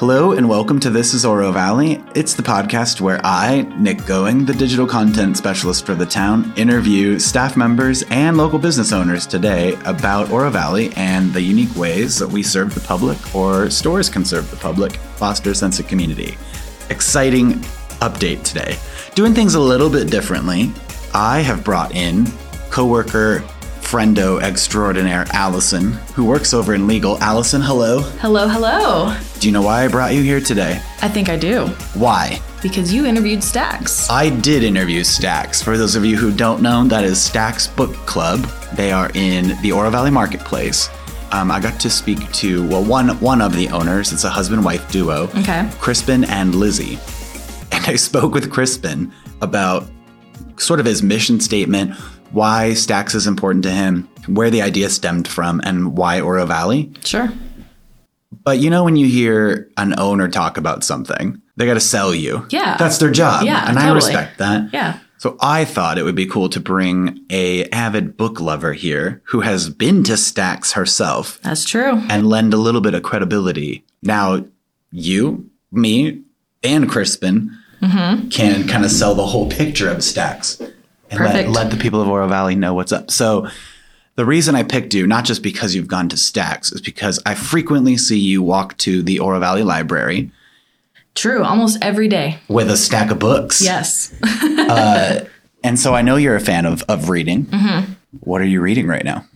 Hello and welcome to This is Oro Valley. It's the podcast where I, Nick Going, the digital content specialist for the town, interview staff members and local business owners today about Oro Valley and the unique ways that we serve the public or stores can serve the public, foster a sense of community. Exciting update today. Doing things a little bit differently. I have brought in coworker friendo extraordinaire Alison, who works over in legal. Alison, hello. Hello, hello. Do you know why I brought you here today? I think I do. Why? Because you interviewed Stacks. I did interview Stacks. For those of you who don't know, that is Stacks Book Club. They are in the Oro Valley Marketplace. Um, I got to speak to well one one of the owners. It's a husband wife duo. Okay. Crispin and Lizzie, and I spoke with Crispin about sort of his mission statement, why Stacks is important to him, where the idea stemmed from, and why Oro Valley. Sure. But you know when you hear an owner talk about something, they got to sell you. Yeah. That's their job. Yeah, And I respect that. Yeah. So I thought it would be cool to bring a avid book lover here who has been to Stacks herself That's true. and lend a little bit of credibility. Now, you, me, and Crispin Mm-hmm. can kind of sell the whole picture of Stacks and let, let the people of Oro Valley know what's up. So, the reason I picked you, not just because you've gone to Stacks, is because I frequently see you walk to the Oro Valley Library True. Almost every day. with a stack of books. Yes. And so I know you're a fan of, of reading. Mm-hmm. What are you reading right now?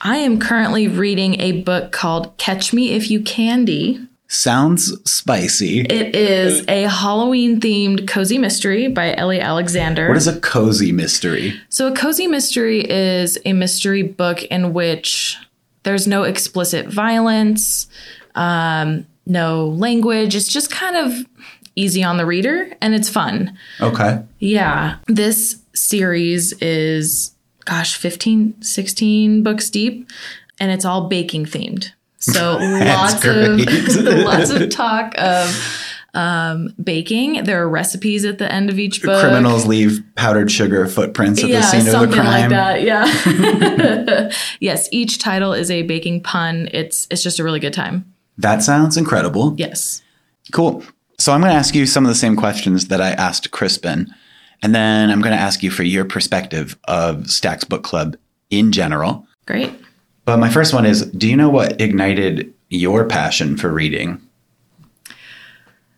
I am currently reading a book called Catch Me If You Candy. Sounds spicy. It is a Halloween themed cozy mystery by Ellie Alexander. What is a cozy mystery? So, a cozy mystery is a mystery book in which there's no explicit violence, um, no language. It's just kind of easy on the reader and it's fun. Okay. Yeah. This series is, gosh, 15, 16 books deep, and it's all baking themed. So lots of lots of talk of um, baking. There are recipes at the end of each book. Criminals leave powdered sugar footprints at yeah, the scene of the something crime. like that. Yeah. yes, each title is a baking pun. It's it's just a really good time. That sounds incredible. Yes. Cool. So I'm going to ask you some of the same questions that I asked Crispin. And then I'm going to ask you for your perspective of Stacks Book Club in general. Great. But my first one is Do you know what ignited your passion for reading?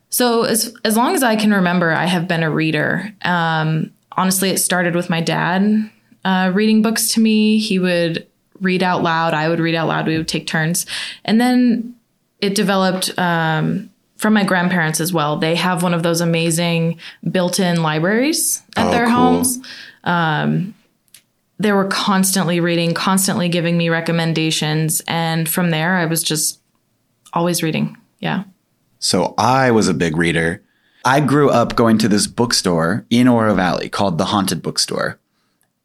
So as as long as I can remember, I have been a reader. Um, honestly, it started with my dad uh, reading books to me. He would read out loud. I would read out loud. We would take turns, and then it developed um, from my grandparents as well. They have one of those amazing built-in libraries at Oh, their cool. homes. Um, they were constantly reading, constantly giving me recommendations, and from there, I was just always reading. Yeah. So I was a big reader. I grew up going to this bookstore in Oro Valley called the Haunted Bookstore.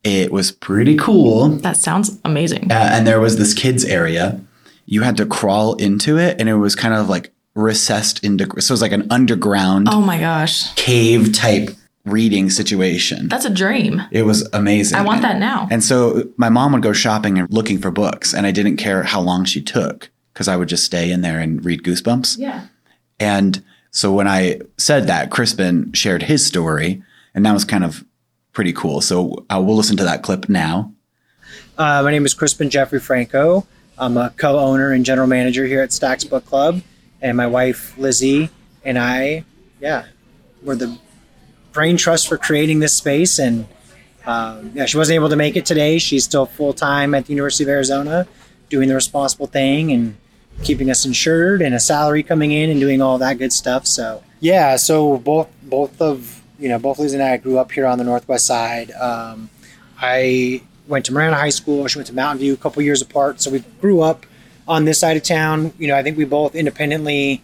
It was pretty cool. That sounds amazing. Uh, and there was this kids area. You had to crawl into it, and it was kind of like recessed into. So it was like an underground Oh my gosh. cave type reading situation. That's a dream. It was amazing. I want that now. And so my mom would go shopping and looking for books, and I didn't care how long she took because I would just stay in there and read Goosebumps. Yeah. And so when I said that, Crispin shared his story, and that was kind of pretty cool. So uh, we'll listen to that clip now. Uh, my name is Crispin Jeffrey Franco. I'm a co-owner and general manager here at Stacks Book Club, and my wife Lizzie and I, yeah, we're the brain trust for creating this space. And um, yeah, she wasn't able to make it today. She's still full time at the University of Arizona, doing the responsible thing and keeping us insured and a salary coming in and doing all that good stuff. So yeah, so both both of you know both Lizzie and I grew up here on the northwest side. Um, I went to Marana High School. She went to Mountain View, a couple years apart. So we grew up on this side of town. You know, I think we both independently,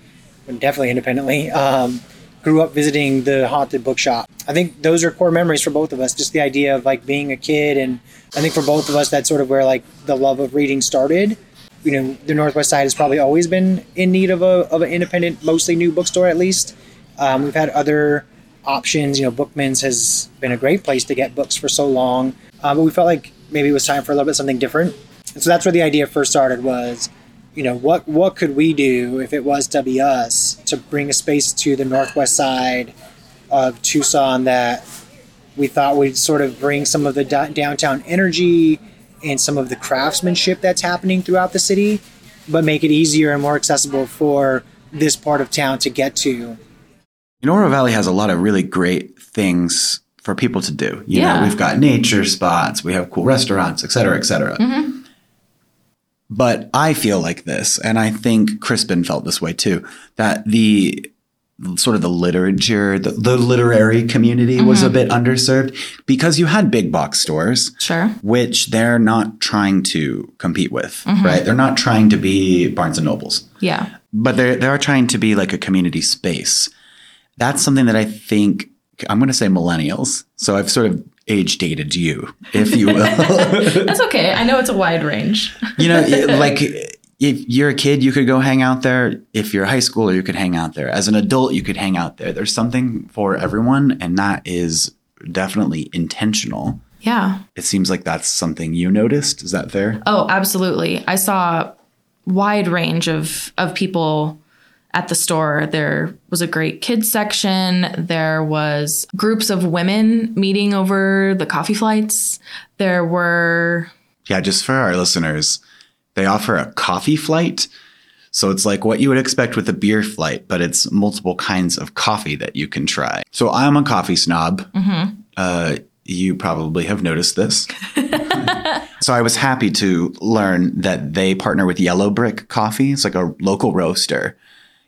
definitely independently, um, grew up visiting the haunted bookshop. I think those are core memories for both of us. Just the idea of like being a kid, and I think for both of us, that's sort of where like the love of reading started. You know, the Northwest Side has probably always been in need of a of an independent, mostly new bookstore at least. Um, we've had other options. You know, Bookman's has been a great place to get books for so long, uh, but we felt like maybe it was time for a little bit something different. And so that's where the idea first started. Was you know, what what could we do if it was to be us to bring a space to the northwest side of Tucson that we thought would sort of bring some of the do- downtown energy and some of the craftsmanship that's happening throughout the city, but make it easier and more accessible for this part of town to get to. You know, Oro Valley has a lot of really great things for people to do. You Yeah. know, we've got nature spots, we have cool restaurants, et cetera, et cetera. Mm-hmm. But I feel like this, and I think Crispin felt this way too, that the sort of the literature, the, the literary community was a mm-hmm. bit underserved because you had big box stores Sure. which they're not trying to compete with, mm-hmm. right? They're not trying to be Barnes and Nobles, Yeah. but they're they are trying to be like a community space. That's something that I think I'm going to say millennials. So I've sort of age dated you, if you will. That's okay. I know it's a wide range. you know, like if you're a kid, you could go hang out there. If you're a high schooler, you could hang out there. As an adult, you could hang out there. There's something for everyone, and that is definitely intentional. Yeah. It seems like that's something you noticed. Is that fair? Oh, absolutely. I saw wide range of of people at the store. There was a great kids section. There was groups of women meeting over the coffee flights. There were Yeah, just for our listeners, they offer a coffee flight. So it's like what you would expect with a beer flight, but it's multiple kinds of coffee that you can try. So I'm a coffee snob. Uh, you probably have noticed this. so I was happy to learn that they partner with Yellow Brick Coffee. It's like a local roaster.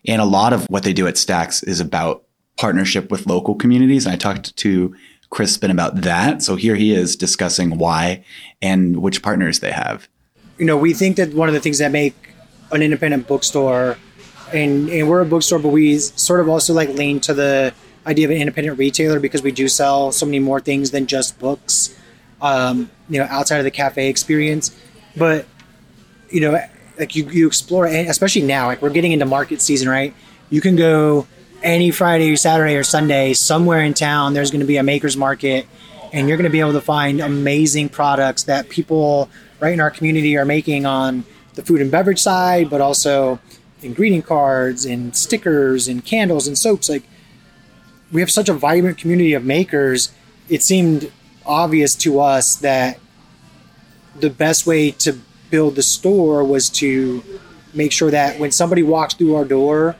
And a lot of what they do at Stacks is about partnership with local communities. And I talked to Crispin about that. So here he is discussing why and which partners they have. you know, we think that one of the things that make an independent bookstore, and, and we're a bookstore, but we sort of also like lean to the idea of an independent retailer because we do sell so many more things than just books, um, you know, outside of the cafe experience. But, you know, like you, you explore, especially now, like we're getting into market season, right? You can go any Friday or Saturday or Sunday somewhere in town, there's going to be a maker's market and you're going to be able to find amazing products that people right in our community are making on the food and beverage side, but also in greeting cards and stickers and candles and soaps. Like we have such a vibrant community of makers. It seemed obvious to us that the best way to build the store was to make sure that when somebody walks through our door,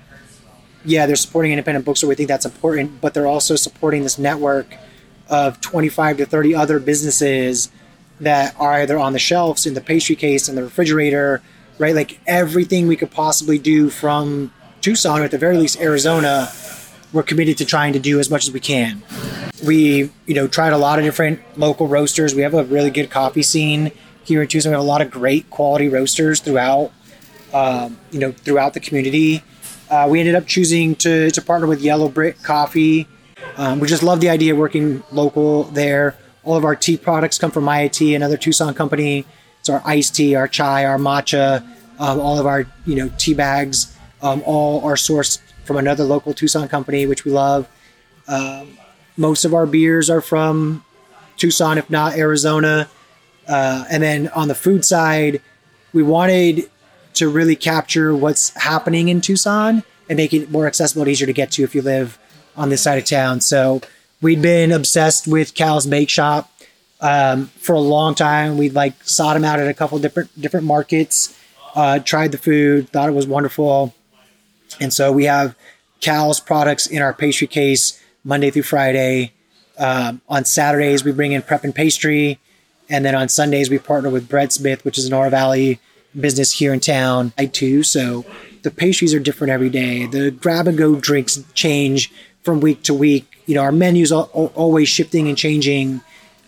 yeah, they're supporting independent bookstore. We think that's important, but they're also supporting this network of 25 to 30 other businesses that are either on the shelves, in the pastry case, in the refrigerator, right? Like everything we could possibly do from Tucson, or at the very least Arizona, we're committed to trying to do as much as we can. We, you know, tried a lot of different local roasters. We have a really good coffee scene here in Tucson. We have a lot of great quality roasters throughout, um, you know, throughout the community. Uh, we ended up choosing to, to partner with Yellow Brick Coffee. Um, we just love the idea of working local there. All of our tea products come from IIT, another Tucson company. It's our iced tea, our chai, our matcha, um, all of our you know tea bags, um, all are sourced from another local Tucson company, which we love. Um, most of our beers are from Tucson, if not Arizona. Uh, and then on the food side, we wanted to really capture what's happening in Tucson and make it more accessible and easier to get to if you live on this side of town. So we'd been obsessed with Cal's Bake Shop um, for a long time. We'd like sought him out at a couple different different markets, uh, tried the food, thought it was wonderful, and so we have Cal's products in our pastry case Monday through Friday. Um, on Saturdays we bring in prep and pastry, and then on Sundays we partner with Breadsmith, which is an Oro Valley business here in town. I too, so the pastries are different every day. The grab and go drinks change from week to week. You know, our menus are always shifting and changing.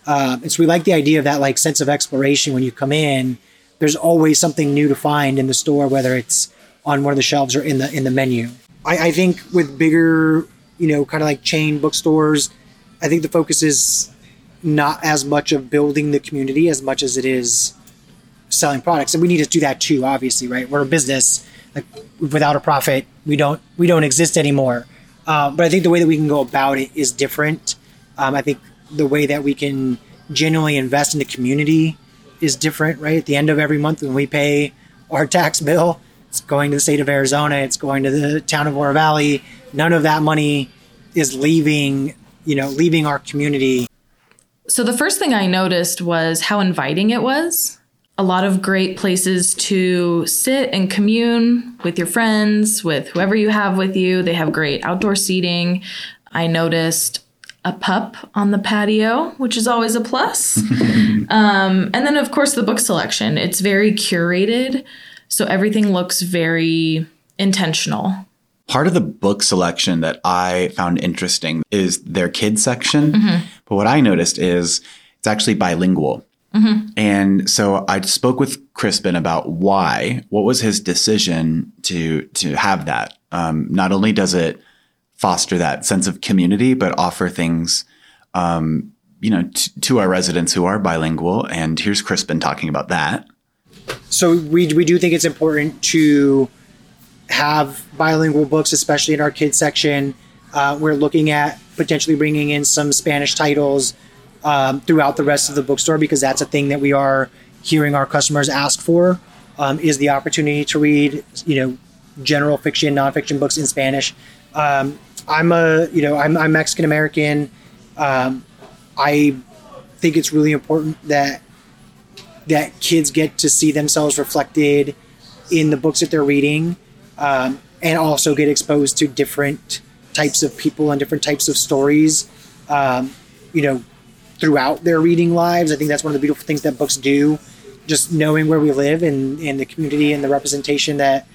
Um, and so we like the idea of that like sense of exploration when you come in. There's always something new to find in the store, whether it's on one of the shelves or in the in the menu. I, I think with bigger, you know, kind of like chain bookstores, I think the focus is not as much of building the community as much as it is selling products, and we need to do that too. Obviously, right? We're a business. Like without a profit, we don't we don't exist anymore. Um, but I think the way that we can go about it is different. Um, I think the way that we can genuinely invest in the community is different, right? At the end of every month when we pay our tax bill, It's going to the state of Arizona. It's going to the town of Oro Valley. None of that money is leaving, you know, leaving our community. So the first thing I noticed was how inviting it was. A lot of great places to sit and commune with your friends, with whoever you have with you. They have great outdoor seating. I noticed a pup on the patio, which is always a plus. um, and then, of course, the book selection. It's very curated, so everything looks very intentional. Part of the book selection that I found interesting is their kids section. But what I noticed is it's actually bilingual. And so I spoke with Crispin about why. What was his decision to to have that? Um, not only does it foster that sense of community, but offer things, um, you know, t- to our residents who are bilingual. And here's Crispin talking about that. So we we do think it's important to have bilingual books, especially in our kids section. Uh, we're looking at potentially bringing in some Spanish titles um, throughout the rest of the bookstore because that's a thing that we are hearing our customers ask for um, is the opportunity to read, you know, general fiction, nonfiction books in Spanish. Um, I'm a, you know, I'm, I'm Mexican American. Um, I think it's really important that that kids get to see themselves reflected in the books that they're reading um, and also get exposed to different types of people and different types of stories um, you know throughout their reading lives. I think that's one of the beautiful things that books do just knowing where we live and, and the community and the representation that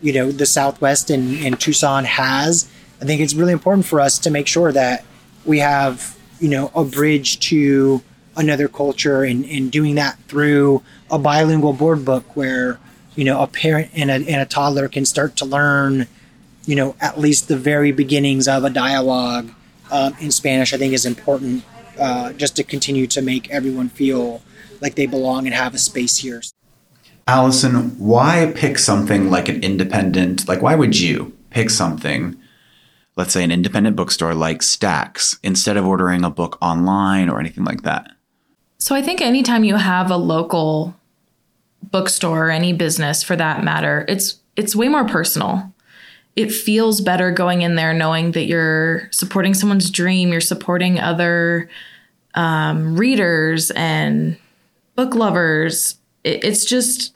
you know the southwest and, and tucson has. I think it's really important for us to make sure that we have you know a bridge to another culture and, and doing that through a bilingual board book where you know a parent and a, and a toddler can start to learn you know at least the very beginnings of a dialogue um, in spanish i think is important uh, just to continue to make everyone feel like they belong and have a space here Alison, why pick something like an independent, like why would you pick something, let's say an independent bookstore like Stacks, instead of ordering a book online or anything like that? So I think anytime you have a local bookstore or any business for that matter, it's it's way more personal. It feels better going in there knowing that you're supporting someone's dream, you're supporting other um, readers and book lovers. It, it's just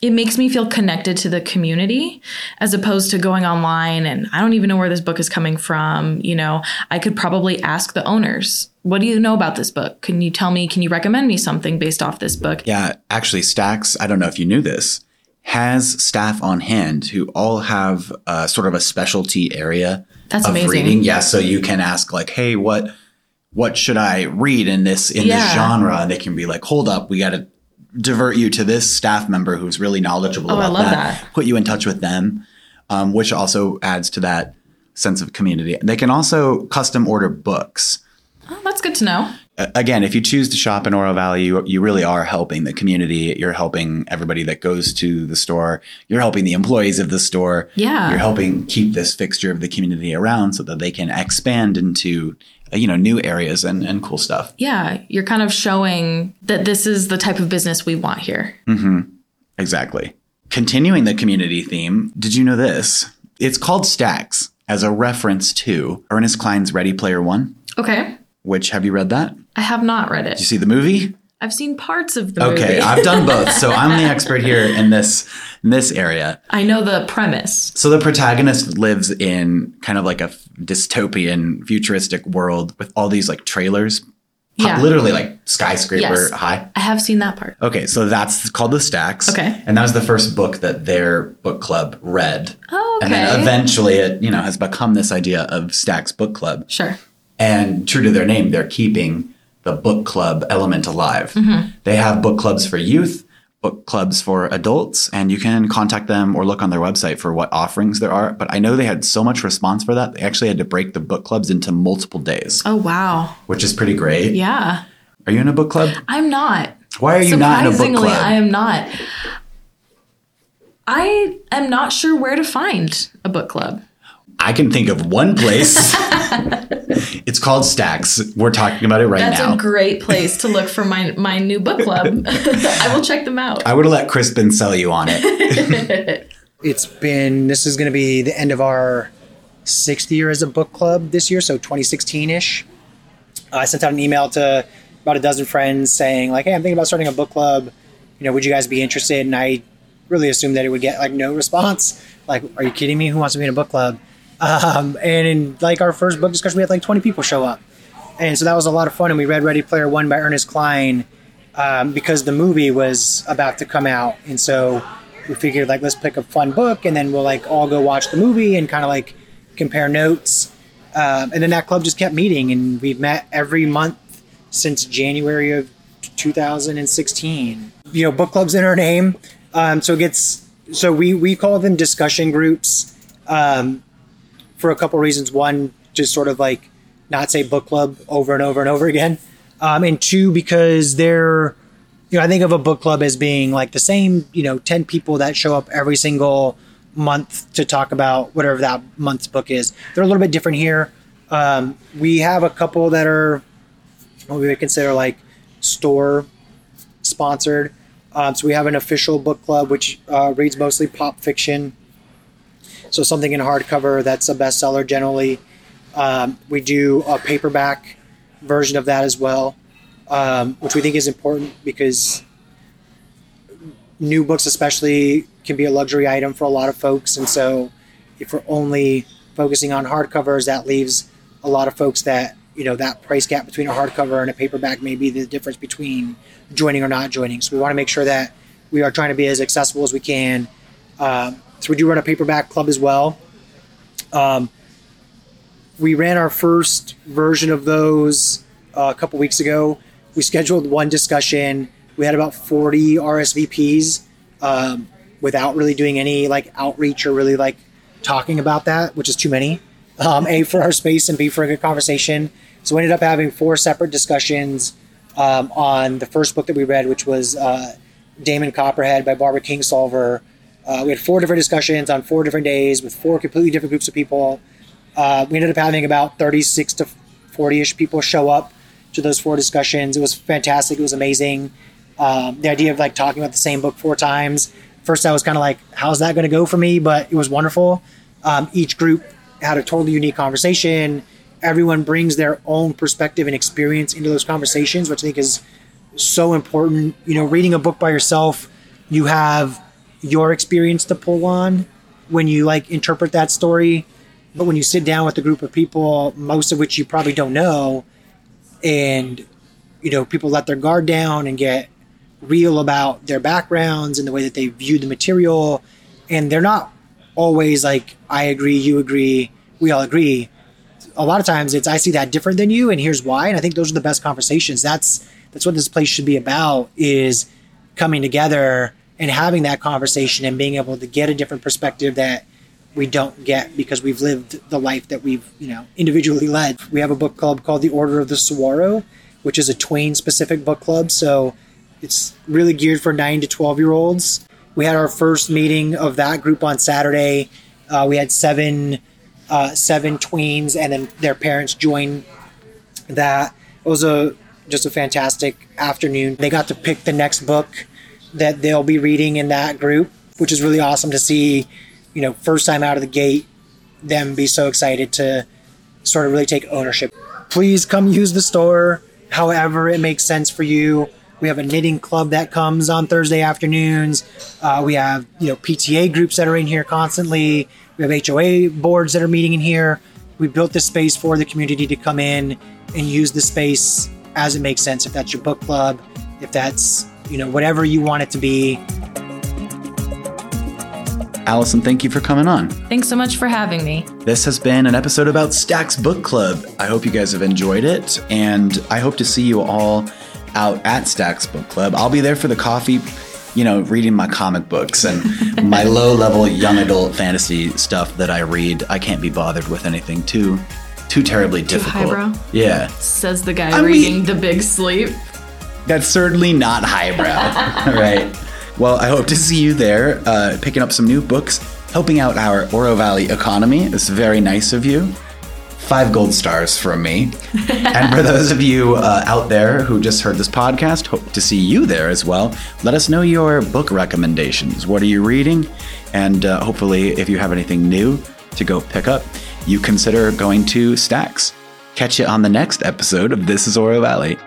it makes me feel connected to the community as opposed to going online and I don't even know where this book is coming from. You know, I could probably ask the owners, what do you know about this book? Can you tell me, can you recommend me something based off this book? Yeah, actually, Stacks, I don't know if you knew this, has staff on hand who all have uh, sort of a specialty area That's of amazing. reading. Yeah, so you can ask like, "Hey, what what should I read in this in this genre?" And they can be like, "Hold up, we got to divert you to this staff member who's really knowledgeable Oh, I about love that. that. Put you in touch with them, um, which also adds to that sense of community. They can also custom order books. Oh, that's good to know. Again, if you choose to shop in Oro Valley, you, you really are helping the community. You're helping everybody that goes to the store. You're helping the employees of the store. Yeah. You're helping keep this fixture of the community around so that they can expand into uh, you know new areas and, and cool stuff. Yeah, you're kind of showing that this is the type of business we want here. Exactly. Continuing the community theme, did you know this? It's called Stacks as a reference to Ernest Cline's Ready Player One. Okay. Which have you read that? I have not read it. Did you see the movie? I've seen parts of the movie. Okay, movie. I've done both, so I'm the expert here in this in this area. I know the premise. So the protagonist lives in kind of like a dystopian, futuristic world with all these like trailers, Yeah. literally like skyscraper Yes. high. I have seen that part. Okay, so that's called the Stacks. Okay. and that was the first book that their book club read. Oh, okay. And then eventually, it you know has become this idea of Stacks Book Club. Sure. And true to their name, they're keeping the book club element alive. Mm-hmm. They have book clubs for youth, book clubs for adults, and you can contact them or look on their website for what offerings there are. But I know they had so much response for that, they actually had to break the book clubs into multiple days, Oh, wow. which is pretty great. Yeah. Are you in a book club? I'm not. Why are you not in a book Surprisingly. I am not. I am not sure where to find a book club. I can think of one place. it's called Stacks. We're talking about it right That's now. That's a great place to look for my my new book club. I will check them out. I would have let Crispin sell you on it. It's been, this is going to be the end of our sixth year as a book club this year, so 2016 ish. I sent out an email to about a dozen friends saying, like, hey, I'm thinking about starting a book club. You know, would you guys be interested? And I really assumed that it would get like no response. Like, are you kidding me? Who wants to be in a book club? Um, and in like our first book discussion, we had like 20 people show up. And so that was a lot of fun. And we read Ready Player One by Ernest Cline um, because the movie was about to come out. And so we figured like let's pick a fun book and then we'll like all go watch the movie and kind of like compare notes. Um, and then that club just kept meeting and we've met every month since January of 2016. You know, book club's in our name. Um, so it gets, so we, we call them discussion groups um, for a couple reasons. One, just sort of like not say book club over and over and over again. Um, and two, because they're, you know, I think of a book club as being like the same, you know, 10 people that show up every single month to talk about whatever that month's book is. They're a little bit different here. Um, we have a couple that are what we would consider like store sponsored. Um, so we have an official book club which uh, reads mostly pop fiction. So something in hardcover that's a bestseller generally. Um, we do a paperback version of that as well um, which we think is important because new books, especially, can be a luxury item for a lot of folks. And so, if we're only focusing on hardcovers, that leaves a lot of folks that you know that price gap between a hardcover and a paperback may be the difference between joining or not joining. So we want to make sure that we are trying to be as accessible as we can. Um, so we do run a paperback club as well. Um, we ran our first version of those uh, a couple weeks ago. We scheduled one discussion. We had about 40 RSVPs um, without really doing any like outreach or really like talking about that, which is too many. Um, a for our space and B for a good conversation. So we ended up having four separate discussions um, on the first book that we read, which was uh, Demon Copperhead by Barbara Kingsolver. Uh, we had four different discussions on four different days with four completely different groups of people. Uh, we ended up having about 36 to 40 ish people show up to those four discussions. It was fantastic. It was amazing. Um, the idea of like talking about the same book four times. First, I was kind of like, how's that going to go for me? But it was wonderful. Um, each group had a totally unique conversation. Everyone brings their own perspective and experience into those conversations, which I think is so important. You know, reading a book by yourself, you have your experience to pull on when you like interpret that story. But when you sit down with a group of people, most of which you probably don't know, and you know people let their guard down and get real about their backgrounds and the way that they view the material and they're not always like i agree you agree we all agree a lot of times it's i see that different than you and here's why and i think those are the best conversations that's that's what this place should be about is coming together and having that conversation and being able to get a different perspective that we don't get because we've lived the life that we've you know individually led. We have a book club called the Order of the Saguaro, which is a tween specific book club. So it's really geared for nine to twelve year olds. We had our first meeting of that group on Saturday. Uh, we had seven uh, seven tweens and then their parents joined that. It was a just a fantastic afternoon. They got to pick the next book that they'll be reading in that group, which is really awesome to see you know, first time out of the gate, them be so excited to sort of really take ownership. Please come use the store however it makes sense for you. We have a knitting club that comes on Thursday afternoons. Uh, we have you know PTA groups that are in here constantly. We have HOA boards that are meeting in here. We built this space for the community to come in and use the space as it makes sense. If that's your book club, if that's you know whatever you want it to be, Alison, thank you for coming on. Thanks so much for having me. This has been an episode about Stacks Book Club. I hope you guys have enjoyed it, and I hope to see you all out at Stacks Book Club. I'll be there for the coffee, you know, reading my comic books and my low level young adult fantasy stuff that I read. I can't be bothered with anything too too terribly difficult. highbrow? Yeah. Says the guy I reading mean- The Big Sleep. That's certainly not highbrow. right. Well, I hope to see you there, uh, picking up some new books helping out our Oro Valley economy. It's very nice of you. Five gold stars from me. and for those of you uh, out there who just heard this podcast, hope to see you there as well. Let us know your book recommendations. What are you reading? And uh, hopefully, if you have anything new to go pick up, you consider going to Stacks. Catch you on the next episode of This is Oro Valley.